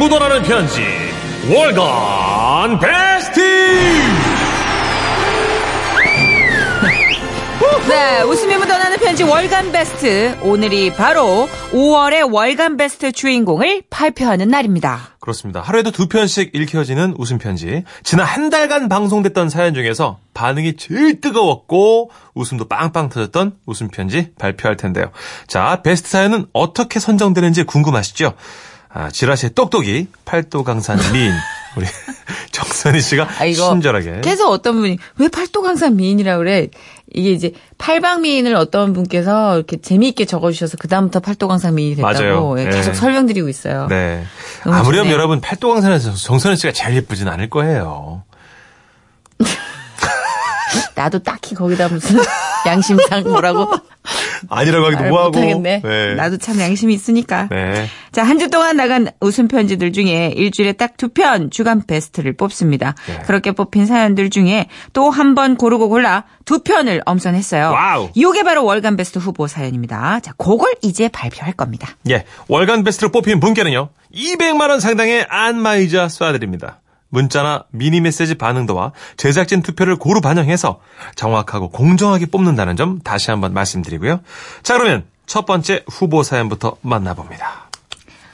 웃음이 묻어나는 편지 월간 베스트 네, 웃음이 묻어나는 편지 월간 베스트. 오늘이 바로 5월의 월간 베스트 주인공을 발표하는 날입니다. 그렇습니다. 하루에도 두 편씩 읽혀지는 웃음 편지. 지난 한 달간 방송됐던 사연 중에서 반응이 제일 뜨거웠고 웃음도 빵빵 터졌던 웃음 편지 발표할 텐데요. 자, 베스트 사연은 어떻게 선정되는지 궁금하시죠? 아, 지라시의 똑똑이 팔도 강산 미인 우리 정선희 씨가 아, 이거 친절하게 계속 어떤 분이 왜 팔도 강산 미인이라 그래? 이게 이제 팔방 미인을 어떤 분께서 이렇게 재미있게 적어주셔서 그 다음부터 팔도 강산 미인이 됐다고 맞아요. 예, 네. 계속 설명드리고 있어요. 네. 아무렴. 여러분 팔도 강산에서 정선희 씨가 제일 예쁘진 않을 거예요. 나도 딱히 거기다 무슨 양심상 뭐라고 아니라고 하기도 말 뭐하고. 못하겠네. 네. 나도 참 양심이 있으니까. 네. 자, 한 주 동안 나간 웃음 편지들 중에 일주일에 딱 두 편 주간 베스트를 뽑습니다. 네. 그렇게 뽑힌 사연들 중에 또 한 번 고르고 골라 두 편을 엄선했어요. wow. 요게 바로 월간 베스트 후보 사연입니다. 자, 그걸 이제 발표할 겁니다. 예, 월간 베스트로 뽑힌 분께는요, 200만 원 상당의 안마의자 쏴드립니다. 문자나 미니 메시지 반응도와 제작진 투표를 고루 반영해서 정확하고 공정하게 뽑는다는 점 다시 한번 말씀드리고요. 자, 그러면 첫 번째 후보 사연부터 만나봅니다.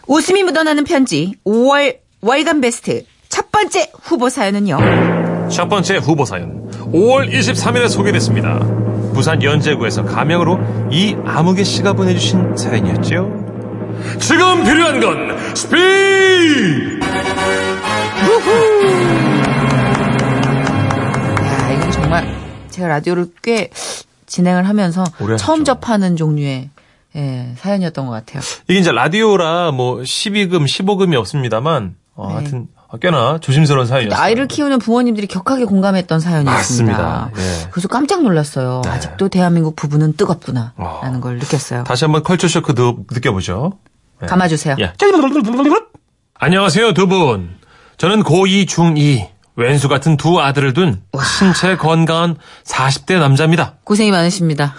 웃음이 묻어나는 편지 5월 월간 베스트 첫 번째 후보 사연은요. 첫 번째 후보 사연, 5월 23일에 소개됐습니다. 부산 연제구에서 가명으로 이 아무개 씨가 보내주신 사연이었죠. 지금 필요한 건 스피드! 제가 라디오를 꽤 진행을 하면서 오래 하셨죠. 처음 접하는 종류의 예, 사연이었던 것 같아요. 이게 이제 라디오라 뭐 12금, 15금이 없습니다만, 어, 네. 하여튼 꽤나 조심스러운 사연이었어요. 아이를 키우는 부모님들이 격하게 공감했던 사연이었습니다. 예. 그래서 깜짝 놀랐어요. 네. 아직도 대한민국 부부는 뜨겁구나. 어. 라는 걸 느꼈어요. 다시 한번 컬처 쇼크 느- 느껴보죠. 네. 감아주세요. 예. 안녕하세요, 두 분. 저는 고2, 중2, 왼수 같은 두 아들을 둔 신체 건강한 40대 남자입니다. 고생이 많으십니다.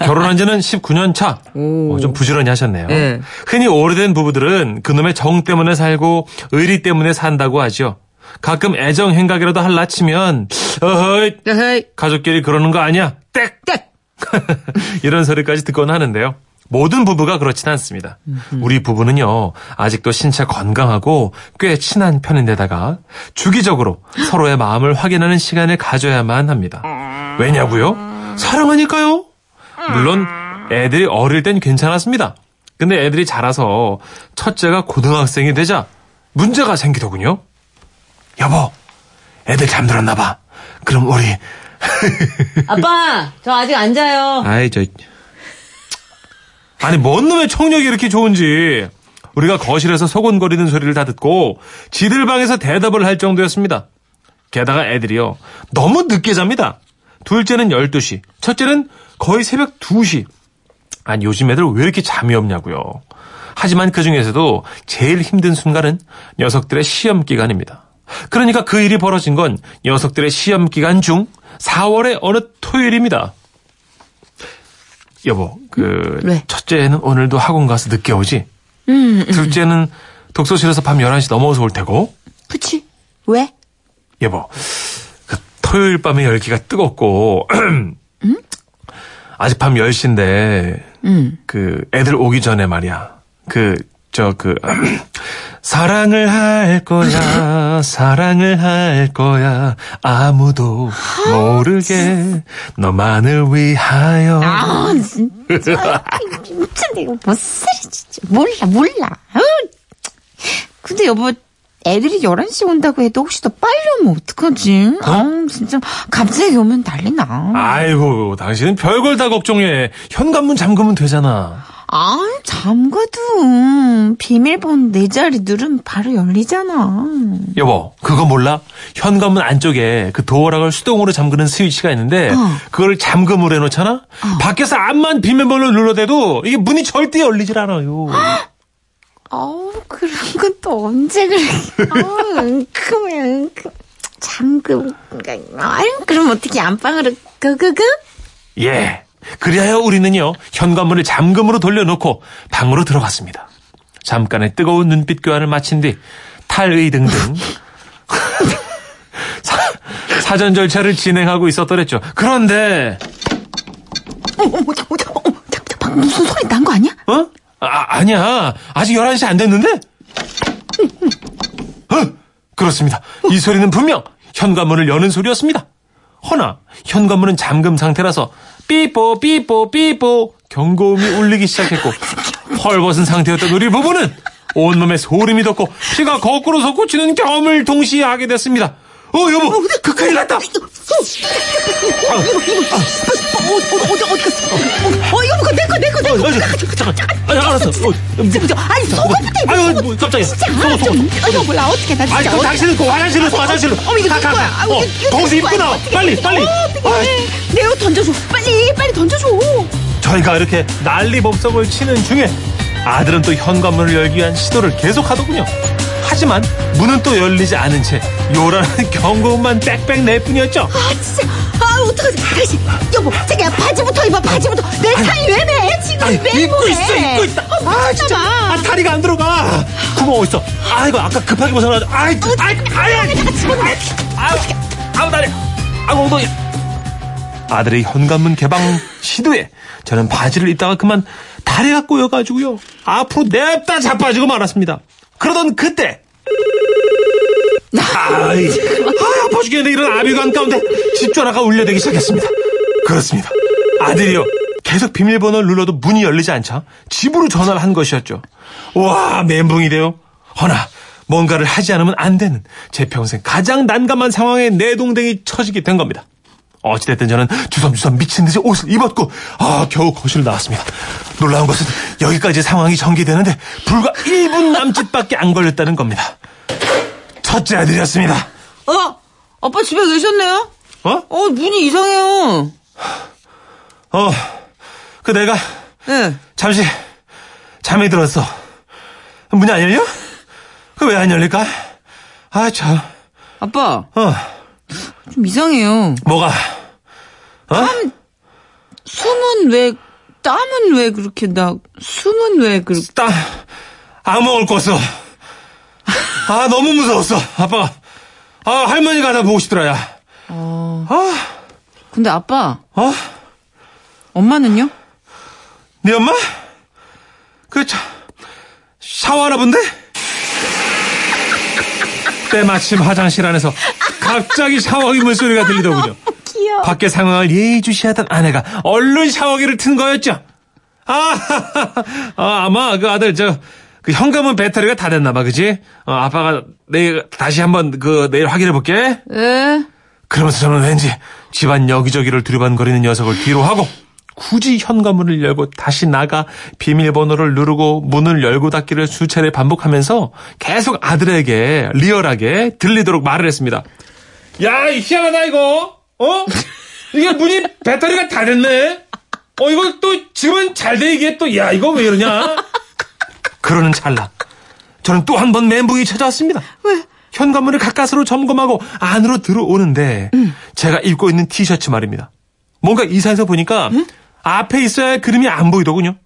예, 결혼한 지는 19년 차. 오. 어, 좀 부지런히 하셨네요. 네. 흔히 오래된 부부들은 그놈의 정 때문에 살고 의리 때문에 산다고 하죠. 가끔 애정 행각이라도 할라 치면 어허이 에헤이, 가족끼리 그러는 거 아니야? 땡! 땡! 이런 소리까지 듣곤 하는데요. 모든 부부가 그렇진 않습니다. 우리 부부는요, 아직도 신체 건강하고 꽤 친한 편인데다가 주기적으로 서로의 마음을 확인하는 시간을 가져야만 합니다. 왜냐고요? 사랑하니까요. 물론 애들이 어릴 땐 괜찮았습니다. 근데 애들이 자라서 첫째가 고등학생이 되자 문제가 생기더군요. 여보, 애들 잠들었나 봐. 그럼 우리 아빠, 저 아직 안 자요. 아이 저 아니 뭔 놈의 청력이 이렇게 좋은지 우리가 거실에서 소곤거리는 소리를 다 듣고 지들 방에서 대답을 할 정도였습니다. 게다가 애들이요 너무 늦게 잡니다. 둘째는 12시, 첫째는 거의 새벽 2시. 아니 요즘 애들 왜 이렇게 잠이 없냐고요. 하지만 그 중에서도 제일 힘든 순간은 녀석들의 시험 기간입니다. 그러니까 그 일이 벌어진 건 녀석들의 시험 기간 중 4월의 어느 토요일입니다. 여보, 그 왜? 첫째는 오늘도 학원 가서 늦게 오지. 음, 둘째는 독서실에서 밤 11시 넘어서 올 테고. 그치? 왜? 여보, 그 토요일 밤의 열기가 뜨겁고 아직 밤 10시인데 음. 그 애들 오기 전에 말이야. 그 저 그 사랑을 할 거야. 사랑을 할 거야. 아무도 모르게 너만을 위하여. 아, 진짜. 미친, 이거 못 살아, 진짜. 몰라, 몰라. 아우. 근데 여보, 애들이 11시에 온다고 해도 혹시 더 빨리 오면 어떡하지? 아 진짜. 갑자기 오면 난리 나. 아이고, 당신은 별걸 다 걱정해. 현관문 잠그면 되잖아. 아, 잠가도 비밀번호 네 자리 누르면 바로 열리잖아. 여보, 그거 몰라? 현관문 안쪽에 그 도어락을 수동으로 잠그는 스위치가 있는데 어. 그걸 잠금을 해놓잖아? 밖에서 암만 비밀번호를 눌러대도 이게 문이 절대 열리질 않아요. 아우, 그런 건 또 언제 그래. 아우, 그러면, 그, 잠금, 아유, 그럼 어떻게 안방으로, 그그그? 예. 그리하여 우리는요, 현관문을 잠금으로 돌려놓고 방으로 들어갔습니다. 잠깐의 뜨거운 눈빛 교환을 마친 뒤 탈의 등등 사, 사전 절차를 진행하고 있었더랬죠. 그런데 어머, 어머, 어머, 잠깐, 무슨 소리 난 거 아니야? 어? 아, 아니야. 아직 11시 안 됐는데? 어? 그렇습니다. 이 소리는 분명 현관문을 여는 소리였습니다. 허나 현관문은 잠금 상태라서 삐뽀 삐뽀 삐뽀 경고음이 울리기 시작했고 헐벗은 상태였던 우리 부부는 온몸에 소름이 돋고 피가 거꾸로 솟구치는 경험을 동시에 하게 됐습니다. 어 여보 그 큰일 났다. 어, 어디, 어디 갔어? 어, 어, 이거 뭐가 내 거, 내 거, 내 거. 잠깐 아니 알았어. 어. 아니, 속옷부터. 아유 뭐, 깜짝이야. 속옷, 아, 속옷. 좀, 아, 이거 몰라. 어떻게, 나 진짜. 아니. 당신은 그 화장실로 서 화장실로. 어머, 이거 가, 거야? 가. 아, 어, 거기서 입고? 나와. 빨리, 빨리. 어, 어떡해. 내옷 던져줘. 빨리, 빨리 던져줘. 저희가 이렇게 난리 법석을 치는 중에 아들은 또 현관문을 열기 위한 시도를 계속하더군요. 하지만 문은 또 열리지 않은 채 요란한 경고음만 빽빽 낼 뿐이었죠. 아, 진짜. 아, 어떡하지. 다시. 여보, 자기야, 바지부터 입어, 바지부터. 내 살이 왜 매? 지금 아니, 왜 입고 그래? 있어, 입고 있다. 아, 아, 진짜. 봐. 아, 다리가 안 들어가. 구멍 어딨어? 아, 이거 아까 급하게 벗어나가지고. 아이, 아이, 아이, 아이. 아우, 아우, 다리. 아우, 엉덩이. 아 들의 현관문 개방 시도에 저는 바지를 입다가 그만 다리가 꼬여가지고요. 앞으로 냅다 자빠지고 말았습니다. 그러던 그때. 아이, 아, 아파 죽겠는데 이런 아비관 가운데 집전화가 울려대기 시작했습니다. 그렇습니다. 아들이요. 계속 비밀번호를 눌러도 문이 열리지 않자 집으로 전화를 한 것이었죠. 와, 멘붕이 돼요. 허나, 뭔가를 하지 않으면 안 되는 제 평생 가장 난감한 상황에 내 동댕이 처지게 된 겁니다. 어찌됐든 저는 주섬주섬 미친 듯이 옷을 입었고, 아, 겨우 거실을 나왔습니다. 놀라운 것은 여기까지 상황이 전개되는데 불과 1분 남짓밖에 안 걸렸다는 겁니다. 첫째 아들이었습니다. 어? 아빠 집에 계셨네요? 어? 어, 문이 이상해요. 어, 그 내가 예. 잠시 잠이 들었어. 문이 안 열려? 그 왜 안 열릴까? 아, 참. 아빠, 어, 좀 이상해요. 뭐가? 어? 숨은 왜, 땀은 왜 그렇게 나, 숨은 왜 그렇게. 딱 악몽을 꿨어. 아, 너무 무서웠어. 아빠가. 아, 할머니가 나 보고 싶더라, 야. 어. 아, 근데 아빠, 어? 엄마는요? 네 엄마? 그, 차, 샤워하나 본데? 때마침 화장실 안에서 갑자기 샤워기 물소리가 들리더군요. 귀여워. 밖에 상황을 예의주시하던 아내가 얼른 샤워기를 튼 거였죠. 아, 아 아마 그 아들 저 그 현금은 배터리가 다 됐나 봐, 그지? 어, 아빠가 내일 다시 한번 그 내일 확인해 볼게. 예. 그러면서 저는 왠지 집안 여기저기를 두리번거리는 녀석을 뒤로 하고 굳이 현관문을 열고 다시 나가 비밀번호를 누르고 문을 열고 닫기를 수차례 반복하면서 계속 아들에게 리얼하게 들리도록 말을 했습니다. 야, 이 희한하다 이거. 어? 이게 문이 배터리가 다 됐네. 어, 이거 또 지금은 잘 돼 이게 또 야, 이거 왜 이러냐? 그러는 찰나 저는 또 한 번 멘붕이 찾아왔습니다. 왜? 현관문을 가까스로 점검하고 안으로 들어오는데 제가 입고 있는 티셔츠 말입니다. 뭔가 이사해서 보니까 앞에 있어야 할 그림이 안 보이더군요.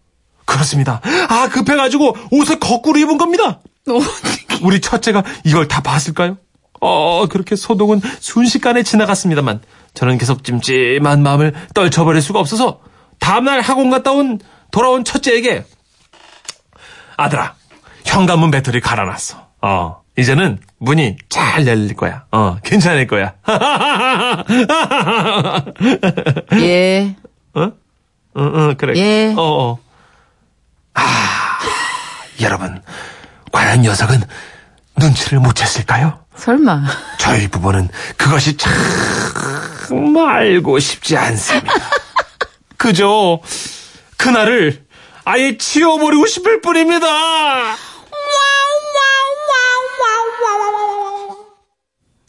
그렇습니다. 아 급해가지고 옷을 거꾸로 입은 겁니다. 우리 첫째가 이걸 다 봤을까요? 어 그렇게 소독은 순식간에 지나갔습니다만 저는 계속 찜찜한 마음을 떨쳐버릴 수가 없어서 다음날 학원 갔다 온 돌아온 첫째에게 아들아 현관문 배터리 갈아놨어. 어 이제는 문이 잘 열릴 거야. 어 괜찮을 거야. 예. 어? 어, 어, 그래. 예. 어, 어. 아, 여러분, 과연 녀석은 눈치를 못 챘을까요? 설마. 저희 부부는 그것이 참 알고 싶지 않습니다. 그저 그날을 아예 치워버리고 싶을 뿐입니다.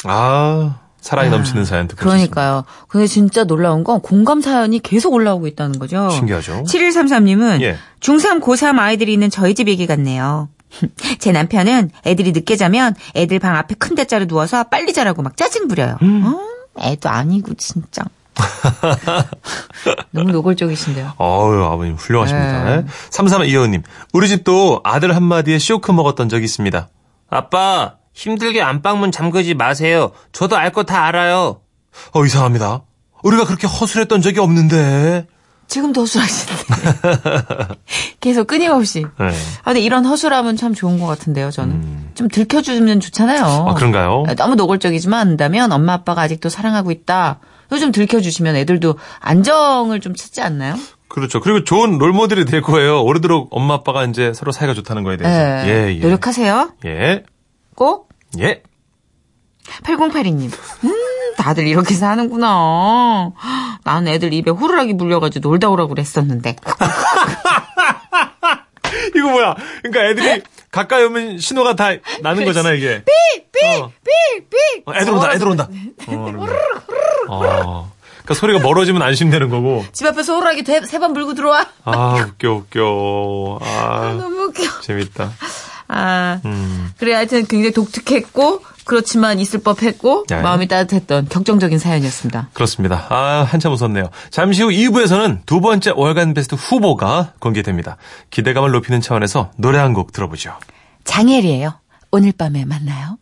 아, 사랑이 넘치는 사연 듣고 그러니까요. 근데 진짜 놀라운 건 공감 사연이 계속 올라오고 있다는 거죠. 신기하죠? 7133님은 예. 중3, 고3 아이들이 있는 저희 집 얘기 같네요. 제 남편은 애들이 늦게 자면 애들 방 앞에 큰 대자로 누워서 빨리 자라고 막 짜증 부려요. 음. 어? 애도 아니고 진짜. 너무 노골적이신데요. 어유 아버님 훌륭하십니다. 네. 3325님, 우리 집도 아들 한마디에 쇼크 먹었던 적이 있습니다. 아빠, 힘들게 안방문 잠그지 마세요. 저도 알 거 다 알아요. 어, 이상합니다. 우리가 그렇게 허술했던 적이 없는데. 지금도 허술하신데. 계속 끊임없이. 네. 아, 근데 이런 허술함은 참 좋은 것 같은데요, 저는. 좀 들켜주면 좋잖아요. 음. 아, 그런가요? 너무 노골적이지만 한다면 엄마 아빠가 아직도 사랑하고 있다. 요즘 들켜주시면 애들도 안정을 좀 찾지 않나요? 그렇죠. 그리고 좋은 롤모델이 될 거예요. 오래도록 엄마 아빠가 이제 서로 사이가 좋다는 거에 대해서. 네. 예, 예. 노력하세요. 예. 꼭. 예. 8082님. 음, 다들 이렇게 사는구나. 나는 애들 입에 호루라기 물려가지고 놀다 오라고 그랬었는데. 이거 뭐야? 그러니까 애들이 가까이 오면 신호가 다 나는 거잖아, 이게. 어. 삑! 어, 애들 온다, 애들 온다. 어, 거. 어. 그러니까 소리가 멀어지면 안심되는 거고. 집 앞에서 호루라기 세번 물고 들어와. 아, 웃겨, 웃겨. 아, 너무 웃겨. 재밌다. 아, 음. 그래 하여튼 굉장히 독특했고 그렇지만 있을 법했고 네. 마음이 따뜻했던 격정적인 사연이었습니다. 그렇습니다. 아, 한참 웃었네요. 잠시 후 2부에서는 두 번째 월간 베스트 후보가 공개됩니다. 기대감을 높이는 차원에서 노래 한 곡 들어보죠. 장혜리예요. 오늘 밤에 만나요.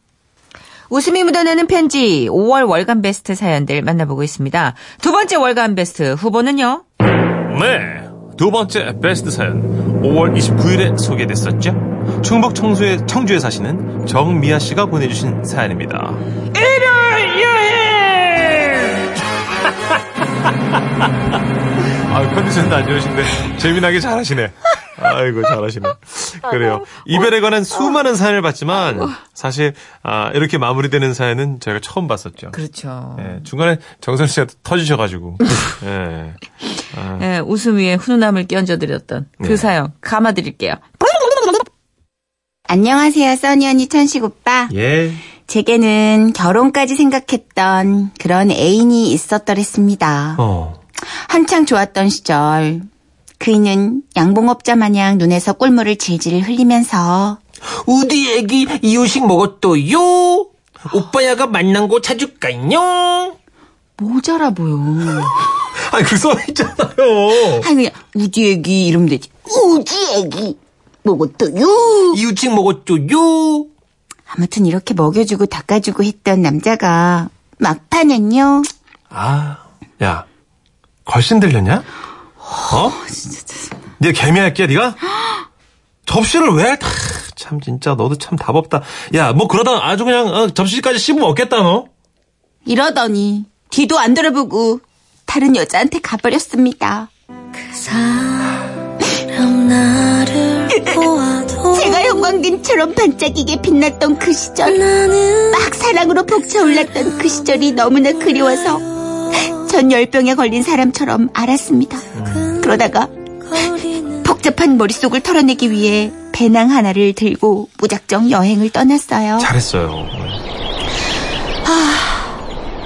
웃음이 묻어나는 편지 5월 월간 베스트 사연들 만나보고 있습니다. 두 번째 월간 베스트 후보는요. 네. 두 번째 베스트 사연 5월 29일에 소개됐었죠. 충북 청주에, 청주에 사시는 정미아 씨가 보내주신 사연입니다. 아, 컨디션도 안 좋으신데 재미나게 잘하시네. 아이고 잘하시네. 그래요. 이별에 관한 수많은 사연을 봤지만 사실 아, 이렇게 마무리되는 사연은 저희가 처음 봤었죠. 그렇죠. 예, 중간에 정선 씨가 터지셔가지고. 예. 예, 웃음 위에 훈훈함을 끼얹어드렸던 그 네. 사연 감아드릴게요. 안녕하세요, 써니 언니 천식 오빠. 예. 제게는 결혼까지 생각했던 그런 애인이 있었더랬습니다. 어. 한창 좋았던 시절. 그이는 양봉업자 마냥 눈에서 꿀물을 질질 흘리면서 우리 애기 이유식 먹었어요. 오빠야가 만난 곳 찾을까요? 모자라 보여. 아니, 그 써 있잖아요. 아니 그냥 우지 애기 이러면 되지. 우지 애기 먹었어요. 이유식 먹었어요. 아무튼 이렇게 먹여주고 닦아주고 했던 남자가 막판엔요. 아, 야, 걸신 들렸냐? 어? 네 개미할게, 네가? 접시를 왜? 아, 참 진짜 너도 참 답 없다. 야, 뭐 그러다 아주 그냥 어, 접시까지 씹어 먹겠다 너. 이러더니 뒤도 안 돌아보고 다른 여자한테 가버렸습니다. 제가 형광등처럼 반짝이게 빛났던 그 시절 막 사랑으로 벅차올랐던 그 시절이 너무나 그리워서 전 열병에 걸린 사람처럼 알았습니다. 그러다가 복잡한 머릿속을 털어내기 위해 배낭 하나를 들고 무작정 여행을 떠났어요. 잘했어요.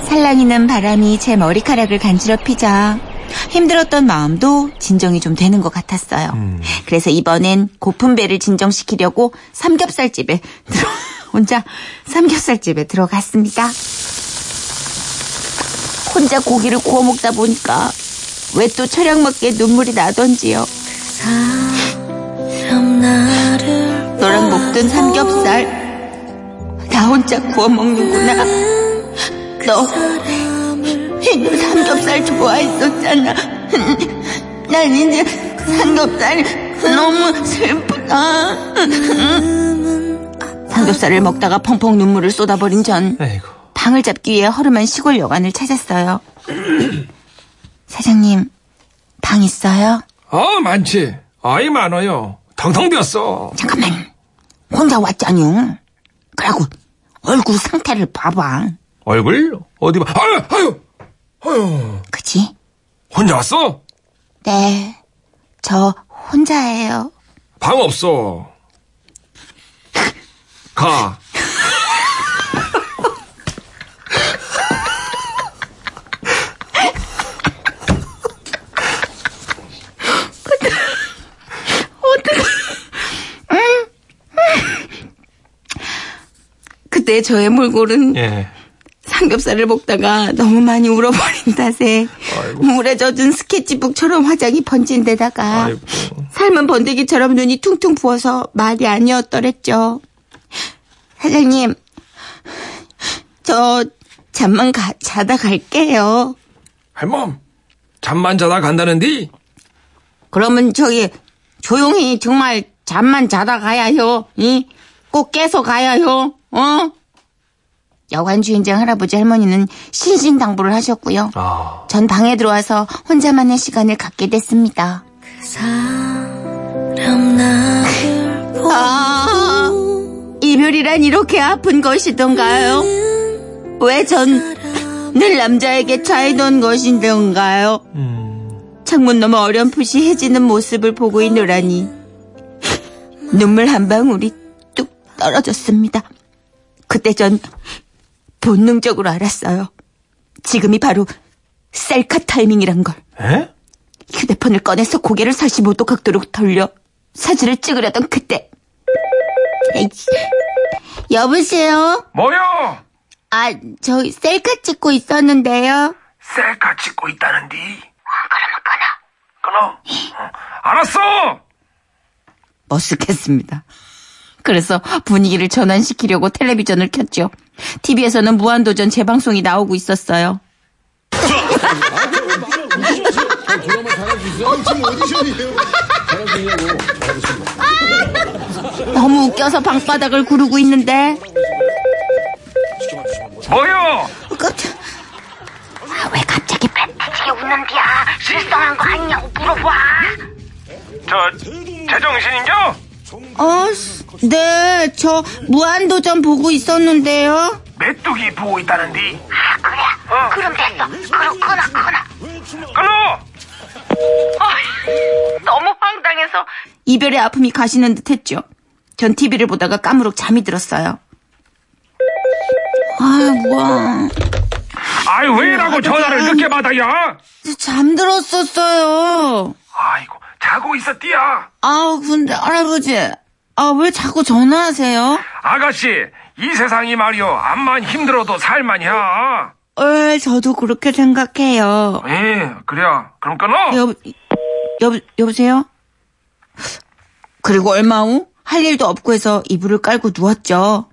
살랑이는 바람이 제 머리카락을 간지럽히자 힘들었던 마음도 진정이 좀 되는 것 같았어요. 그래서 이번엔 고픈 배를 진정시키려고 삼겹살집에 들어 혼자 삼겹살집에 들어갔습니다. 혼자 고기를 구워 먹다 보니까 왜또 처량맞게 눈물이 나던지요. 너랑 먹던 삼겹살 나 혼자 구워 먹는구나. 너 이거 삼겹살 좋아했었잖아. 난 이제 삼겹살 너무 슬프다. 삼겹살을 먹다가 펑펑 눈물을 쏟아버린 전. 방을 잡기 위해 허름한 시골 여관을 찾았어요. 사장님, 방 있어요? 아, 많지. 아이 많아요. 텅텅 비었어. 잠깐만. 혼자 왔잖요. 그러고 얼굴 상태를 봐봐. 얼굴 어디 봐? 아유, 아유, 아유. 그치? 혼자 왔어? 네. 저 혼자예요. 방 없어. 가. 그때 저의 몰골은 예. 삼겹살을 먹다가 너무 많이 울어버린 탓에 물에 젖은 스케치북처럼 화장이 번진 데다가 아이고. 삶은 번데기처럼 눈이 퉁퉁 부어서 말이 아니었더랬죠. 사장님, 저 잠만 가- 자다 갈게요. 할멈, 잠만 자다 간다는디? 그러면 저기 조용히 정말 잠만 자다 가야요. 이? 꼭 깨서 가야요. 어? 여관 주인장 할아버지 할머니는 신신당부를 하셨고요. 아. 전 방에 들어와서 혼자만의 시간을 갖게 됐습니다. 아, 이별이란 이렇게 아픈 것이던가요? 왜 전 늘 남자에게 차이던 것인던가요? 창문 너머 어렴풋이 해지는 모습을 보고 있노라니 눈물 한 방울이 뚝 떨어졌습니다. 그때 전 본능적으로 알았어요. 지금이 바로 셀카 타이밍이란 걸. 에? 휴대폰을 꺼내서 고개를 45도 각도로 돌려 사진을 찍으려던 그때. 에이씨. 여보세요? 뭐요? 아, 저 셀카 찍고 있었는데요. 셀카 찍고 있다는디? 그러면 끊어. 끊어? 어, 알았어! 머쓱했습니다. 그래서 분위기를 전환시키려고 텔레비전을 켰죠. TV에서는 무한도전 재방송이 나오고 있었어요. 너무 웃겨서 방바닥을 구르고 있는데 뭐요? 깜짝 아, 왜 갑자기 팬티지게 웃는디야 실성한 거 아니냐고 물어봐 저, 제정신인겨? 어, 네, 저 무한도전 보고 있었는데요. 메뚜기 보고 있다는디? 그래, 그럼 됐어. 그럼 끊어, 끊어. 끊어! 너무 황당해서 이별의 아픔이 가시는 듯 했죠. 전 TV를 보다가 까무룩 잠이 들었어요. 아, 뭐야. 아이, 왜라고 전화를 늦게 받아야? 잠들었었어요. 아이고, 자고 있었디야. 아, 근데 할아버지, 아, 왜 자꾸 전화하세요? 아가씨, 이 세상이 말이요. 암만 힘들어도 살만이야. 에, 저도 그렇게 생각해요. 예, 그래. 그럼 끊어. 여보, 여보, 여보세요? 그리고 얼마 후 할 일도 없고 해서 이불을 깔고 누웠죠.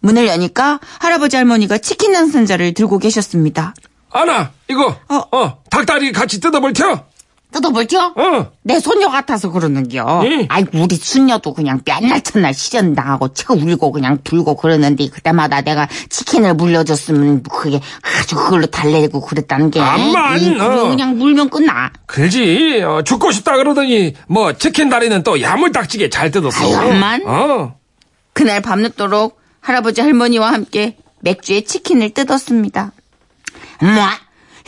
문을 여니까 할아버지 할머니가 치킨 당선자를 들고 계셨습니다. 아나, 이거, 어. 어, 닭다리 같이 뜯어볼 텨. 뜯어볼죠? 어. 내 손녀 같아서 그러는겨. 응. 아이고 우리 순녀도 그냥 맨날 첫날 시전당하고 쳐 울고 그냥 불고 그러는데 그때마다 내가 치킨을 물려줬으면 그게 아주 그걸로 달래고 그랬다는 게. 암만, 어. 그냥 물면 끝나. 그지, 어, 죽고 싶다 그러더니, 뭐, 치킨 다리는 또 야물딱지게 잘 뜯었어. 암만? 어. 그날 밤늦도록 할아버지 할머니와 함께 맥주에 치킨을 뜯었습니다. 뭐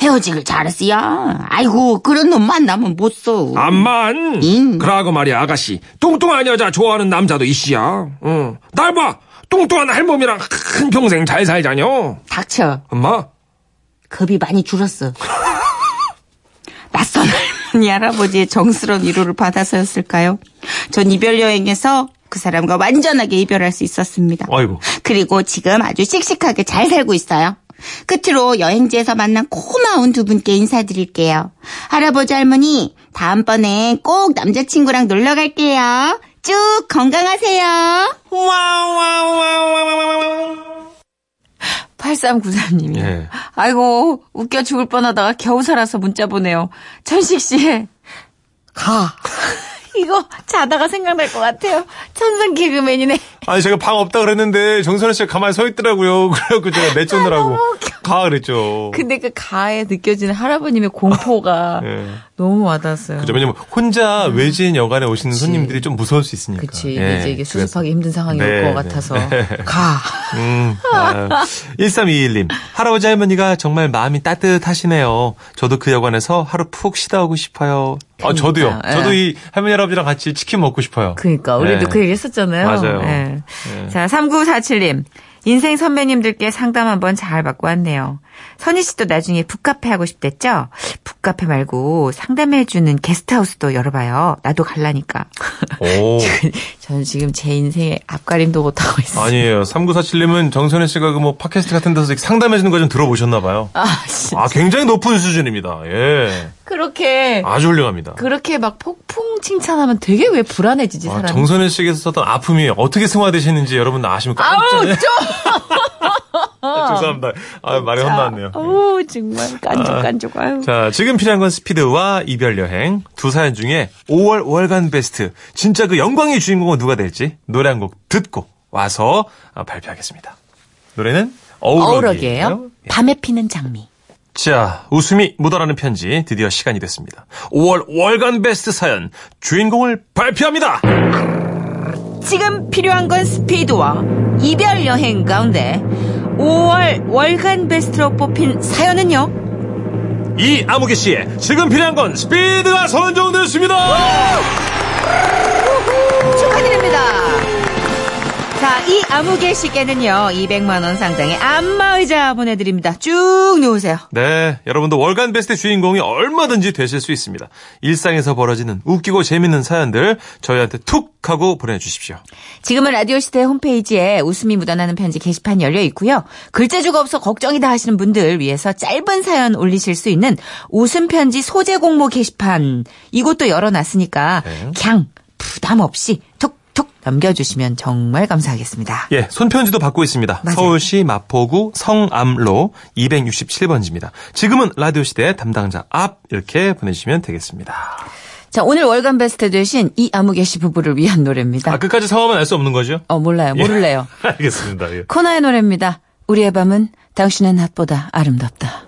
헤어지길 잘했어요. 아이고 그런 놈 만나면 못 써. 암만. 응. 그러고 말이야, 아가씨. 뚱뚱한 여자 좋아하는 남자도 있시야. 응. 날 봐. 뚱뚱한 할멈이랑 한 평생 잘 살자녀. 닥쳐. 엄마. 겁이 많이 줄었어. 낯선 할머니 할아버지의 정스러운 위로를 받아서였을까요? 전 이별 여행에서 그 사람과 완전하게 이별할 수 있었습니다. 아이고. 그리고 지금 아주 씩씩하게 잘 살고 있어요. 끝으로 여행지에서 만난 고마운 두 분께 인사드릴게요. 할아버지 할머니 다음번에 꼭 남자친구랑 놀러 갈게요. 쭉 건강하세요. 8393님이. 예. 아이고, 웃겨 죽을 뻔 하다가 겨우 살아서 문자 보내요. 전식 씨, 가. 이거 자다가 생각날 것 같아요. 천상 개그맨이네. 아니 제가 방 없다 그랬는데 정선혜 씨가 가만히 서 있더라고요. 그래갖고 제가 내쫓느라고 가 그랬죠. 근데 그 가에 느껴지는 할아버님의 공포가 예. 너무 와닿았어요. 그죠. 왜냐면 혼자 외지인 여관에 오시는 손님들이 좀 무서울 수 있으니까. 그치. 예, 이제 이게 그래서. 수습하기 힘든 상황이 네, 올것 네. 같아서. 가. 음, 아, 1321님. 할아버지 할머니가 정말 마음이 따뜻하시네요. 저도 그 여관에서 하루 푹 쉬다 오고 싶어요. 아, 저도요. 그러니까요. 저도 예. 이 할머니 할아버지랑 같이 치킨 먹고 싶어요. 그니까. 우리도 네. 그 얘기 했었잖아요. 맞아요. 예. 예. 자, 3947님. 인생 선배님들께 상담 한번 잘 받고 왔네요. 선희 씨도 나중에 북카페 하고 싶댔죠? 북카페 말고 상담해주는 게스트하우스도 열어봐요. 나도 갈라니까. 오. 저는 지금 제 인생의 앞가림도 못하고 있어요. 아니에요. 3947님은 정선혜 씨가 그 뭐 팟캐스트 같은 데서 상담해주는 거 좀 들어보셨나봐요. 아, 씨. 아, 굉장히 높은 수준입니다. 예. 그렇게, 아주 훌륭합니다. 그렇게 막 폭풍 칭찬하면 되게 왜 불안해지지, 아, 사람이. 정선혜 씨에게서 썼던 아픔이 어떻게 승화되시는지 여러분 아시면 깜짝 아우, 좀! 죄송합니다. 아, 말이 혼나왔네요. 어우, 정말 깐족깐족, 아유. 자, 지금 필요한 건 스피드와 이별 여행 두 사연 중에 5월 월간 베스트 진짜 그 영광의 주인공은 누가 될지 노래 한 곡 듣고 와서 아, 발표하겠습니다. 노래는 어우럭이에요. 어우럭이에요. 밤에 피는 장미. 자, 웃음이 묻어나는 편지 드디어 시간이 됐습니다. 5월 월간 베스트 사연 주인공을 발표합니다. 지금 필요한 건 스피드와 이별 여행 가운데 5월 월간 베스트로 뽑힌 사연은요? 이 아무개 씨의 지금 필요한 건 스피드가 선정됐습니다. 축하드립니다. 자, 이 아무개 씨께는요, 200만원 상당의 안마의자 보내드립니다. 쭉 놓으세요. 네, 여러분도 월간 베스트 주인공이 얼마든지 되실 수 있습니다. 일상에서 벌어지는 웃기고 재밌는 사연들 저희한테 툭 하고 보내주십시오. 지금은 라디오 시대 홈페이지에 웃음이 묻어나는 편지 게시판 열려 있고요. 글자주가 없어 걱정이다 하시는 분들 위해서 짧은 사연 올리실 수 있는 웃음 편지 소재 공모 게시판 이곳도 열어놨으니까 네. 그냥 부담 없이 툭 툭 남겨주시면 정말 감사하겠습니다. 예, 손편지도 받고 있습니다. 맞아요. 서울시 마포구 성암로 267번지입니다. 지금은 라디오 시대 담당자 앞 이렇게 보내주시면 되겠습니다. 자, 오늘 월간 베스트 되신 이 아무개 씨 부부를 위한 노래입니다. 아, 끝까지 성함은 알 수 없는 거죠? 어, 몰라요. 모를래요. 알겠습니다. 예. 코나의 노래입니다. 우리의 밤은 당신의 낮보다 아름답다.